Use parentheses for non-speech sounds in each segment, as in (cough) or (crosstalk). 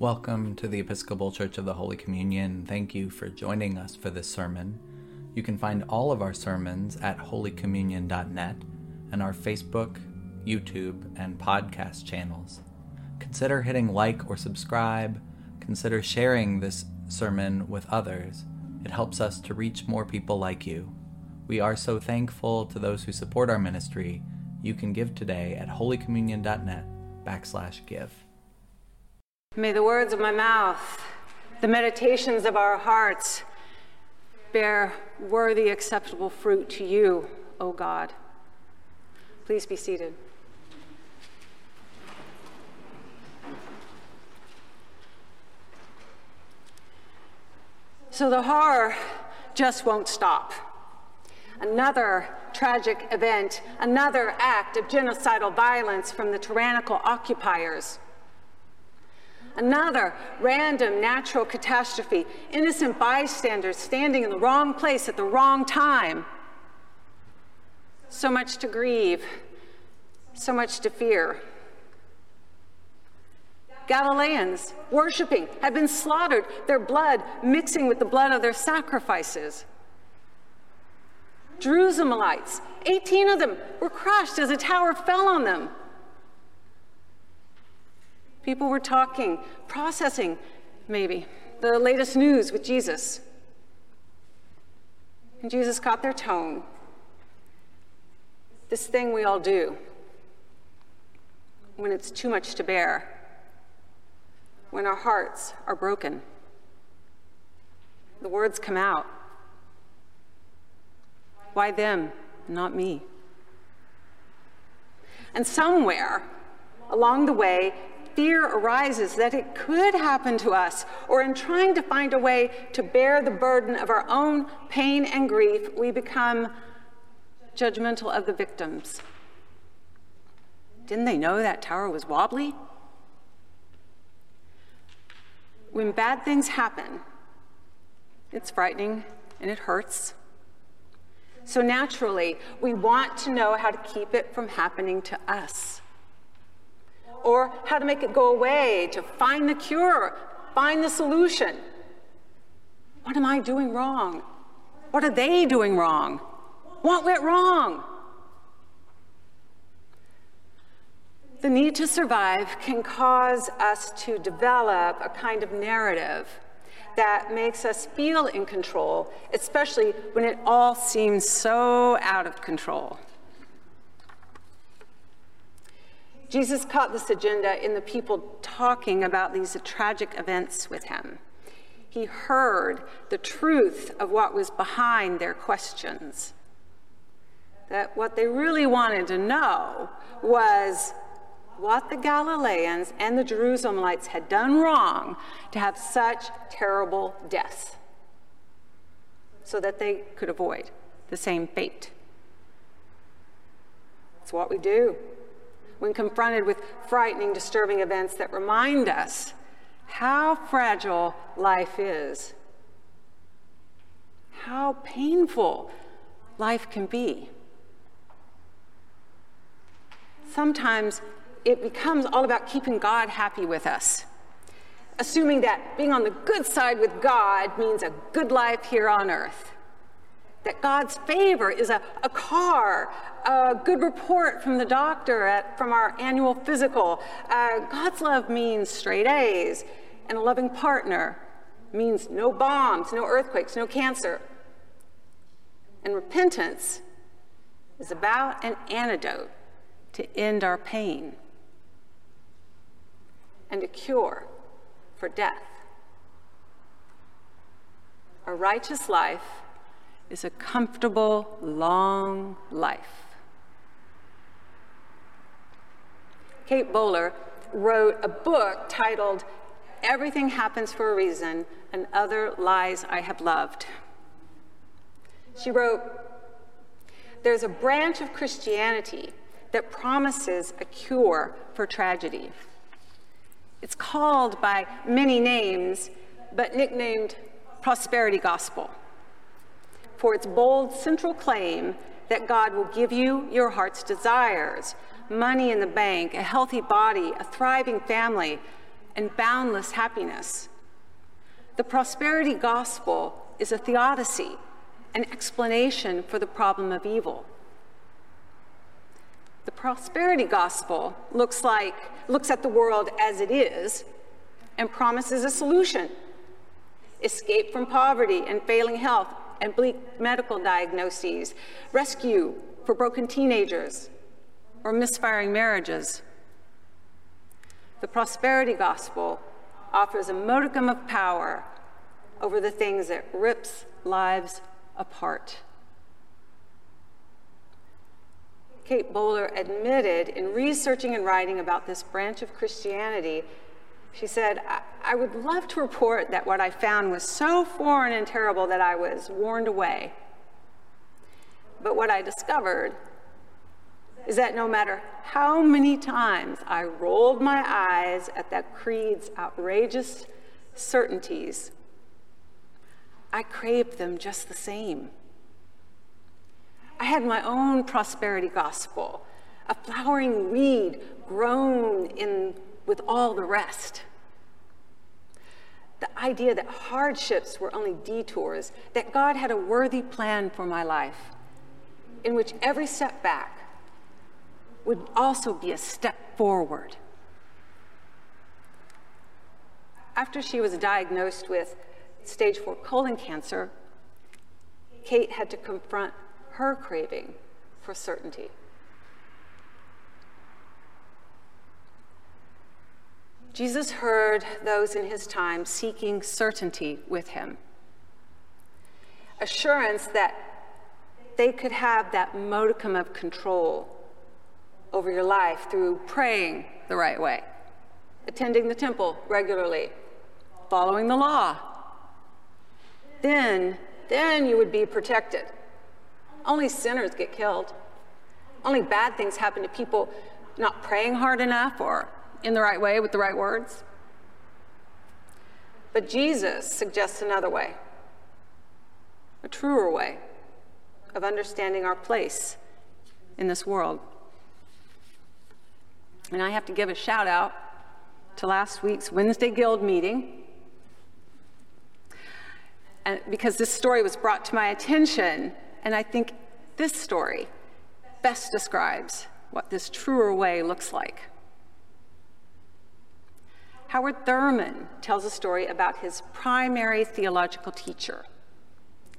Welcome to the Episcopal Church of the Holy Communion. Thank you for joining us for this sermon. You can find all of our sermons at holycommunion.net and our Facebook, YouTube, and podcast channels. Consider hitting like or subscribe. Consider sharing this sermon with others. It helps us to reach more people like you. We are so thankful to those who support our ministry. You can give today at holycommunion.net backslash give. May the words of my mouth, the meditations of our hearts, bear worthy, acceptable fruit to you, O God. Please be seated. So the horror just won't stop. Another tragic event, another act of genocidal violence from the tyrannical occupiers. Another random natural catastrophe, innocent bystanders standing in the wrong place at the wrong time. So much to grieve, so much to fear. Galileans worshiping had been slaughtered, their blood mixing with the blood of their sacrifices. Jerusalemites, 18 of them, were crushed as a tower fell on them. People were talking, processing, maybe, the latest news with Jesus. And Jesus caught their tone. This thing we all do when it's too much to bear, when our hearts are broken. The words come out. Why them, not me? And somewhere along the way, fear arises that it could happen to us, or in trying to find a way to bear the burden of our own pain and grief, we become judgmental of the victims. Didn't they know that tower was wobbly? When bad things happen, it's frightening and it hurts. So naturally, we want to know how to keep it from happening to us or how to make it go away, to find the cure, find the solution. What am I doing wrong? What are they doing wrong? What went wrong? The need to survive can cause us to develop a kind of narrative that makes us feel in control, especially when it all seems so out of control. Jesus caught this agenda in the people talking about these tragic events with him. He heard the truth of what was behind their questions. That what they really wanted to know was what the Galileans and the Jerusalemites had done wrong to have such terrible deaths so that they could avoid the same fate. It's what we do when confronted with frightening, disturbing events that remind us how fragile life is, how painful life can be. Sometimes it becomes all about keeping God happy with us, assuming that being on the good side with God means a good life here on earth that God's favor is a, a car, a good report from the doctor at, from our annual physical. Uh, God's love means straight A's, and a loving partner means no bombs, no earthquakes, no cancer. And repentance is about an antidote to end our pain and a cure for death. A righteous life is a comfortable, long life. Kate Bowler wrote a book titled Everything Happens for a Reason and Other Lies I Have Loved. She wrote, There's a branch of Christianity that promises a cure for tragedy. It's called by many names, but nicknamed prosperity gospel for its bold central claim that God will give you your heart's desires money in the bank, a healthy body, a thriving family, and boundless happiness. The prosperity gospel is a theodicy, an explanation for the problem of evil. The prosperity gospel looks like looks at the world as it is and promises a solution. Escape from poverty and failing health and bleak medical diagnoses, rescue for broken teenagers or misfiring marriages. The prosperity gospel offers a modicum of power over the things that rips lives apart. Kate Bowler admitted in researching and writing about this branch of Christianity, she said, I, I would love to report that what I found was so foreign and terrible that I was warned away. But what I discovered is that no matter how many times I rolled my eyes at that creed's outrageous certainties, I craved them just the same. I had my own prosperity gospel, a flowering weed grown in with all the rest. The idea that hardships were only detours, that God had a worthy plan for my life, in which every step back would also be a step forward. After she was diagnosed with stage four colon cancer, Kate had to confront her craving for certainty. Jesus heard those in his time seeking certainty with him, assurance that they could have that modicum of control over your life through praying the right way, attending the temple regularly, following the law. Then, then you would be protected. Only sinners get killed. Only bad things happen to people not praying hard enough or in the right way with the right words. But Jesus suggests another way, a truer way of understanding our place in this world. And I have to give a shout out to last week's Wednesday Guild meeting. And because this story was brought to my attention and I think this story best describes what this truer way looks like. Howard Thurman tells a story about his primary theological teacher,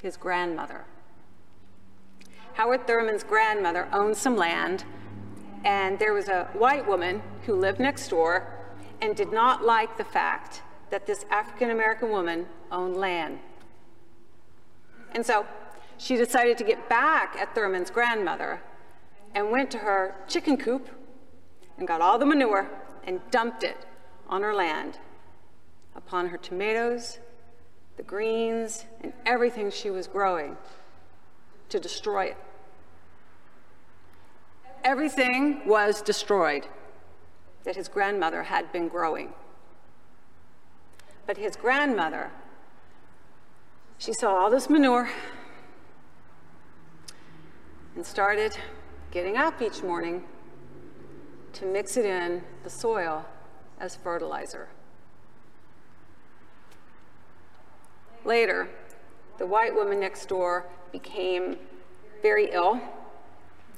his grandmother. Howard Thurman's grandmother owned some land, and there was a white woman who lived next door and did not like the fact that this African American woman owned land. And so she decided to get back at Thurman's grandmother and went to her chicken coop and got all the manure and dumped it on her land, upon her tomatoes, the greens, and everything she was growing to destroy it. Everything was destroyed that his grandmother had been growing. But his grandmother, she saw all this manure and started getting up each morning to mix it in the soil as fertilizer. Later, the white woman next door became very ill,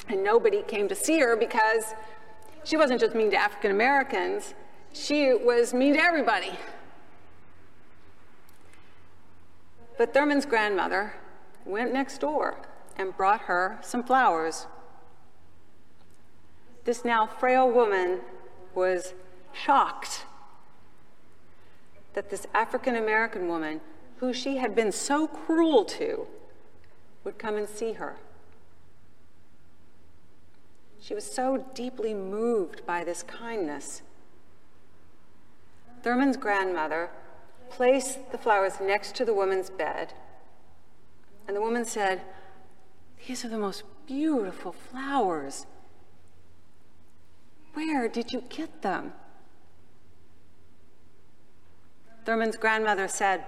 and nobody came to see her because she wasn't just mean to African Americans, she was mean to everybody. But Thurman's grandmother went next door and brought her some flowers. This now frail woman was shocked that this African American woman, who she had been so cruel to, would come and see her. She was so deeply moved by this kindness. Thurman's grandmother placed the flowers next to the woman's bed, and the woman said, these are the most beautiful flowers. Where did you get them? Thurman's grandmother said,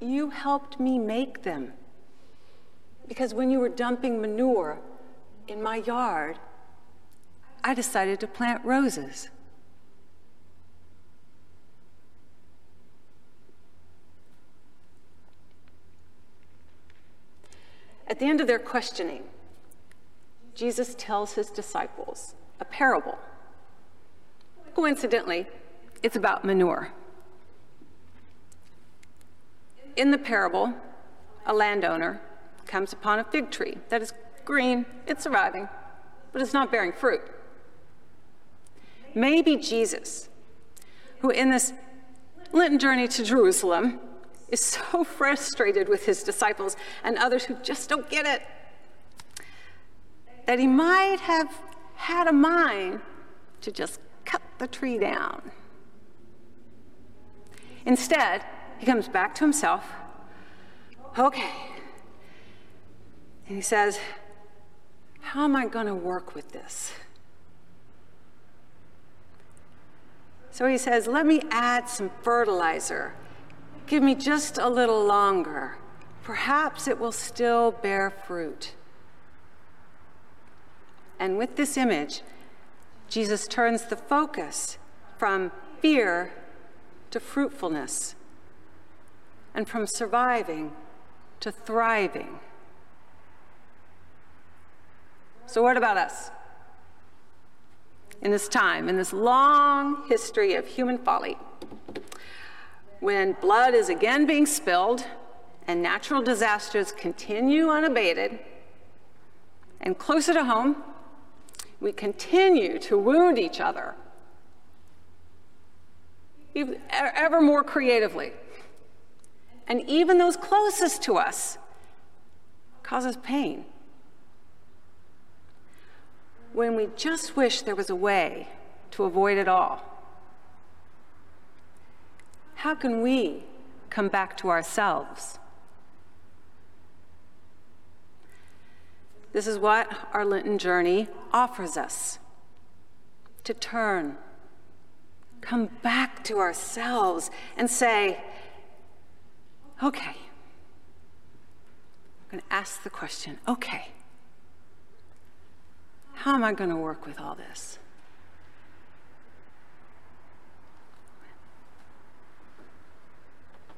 You helped me make them. Because when you were dumping manure in my yard, I decided to plant roses. At the end of their questioning, Jesus tells his disciples a parable. Coincidentally, it's about manure. In the parable, a landowner comes upon a fig tree that is green, it's surviving, but it's not bearing fruit. Maybe Jesus, who in this Lenten journey to Jerusalem is so (laughs) frustrated with his disciples and others who just don't get it that he might have had a mind to just cut the tree down. Instead, he comes back to himself. Okay. And he says, How am I going to work with this? So he says, Let me add some fertilizer. Give me just a little longer. Perhaps it will still bear fruit. And with this image, Jesus turns the focus from fear to fruitfulness and from surviving to thriving. So, what about us? In this time, in this long history of human folly, when blood is again being spilled and natural disasters continue unabated, and closer to home, we continue to wound each other ever more creatively. And even those closest to us causes pain. When we just wish there was a way to avoid it all. How can we come back to ourselves? This is what our Lenten journey offers us to turn, come back to ourselves, and say, okay, I'm going to ask the question okay, how am I going to work with all this?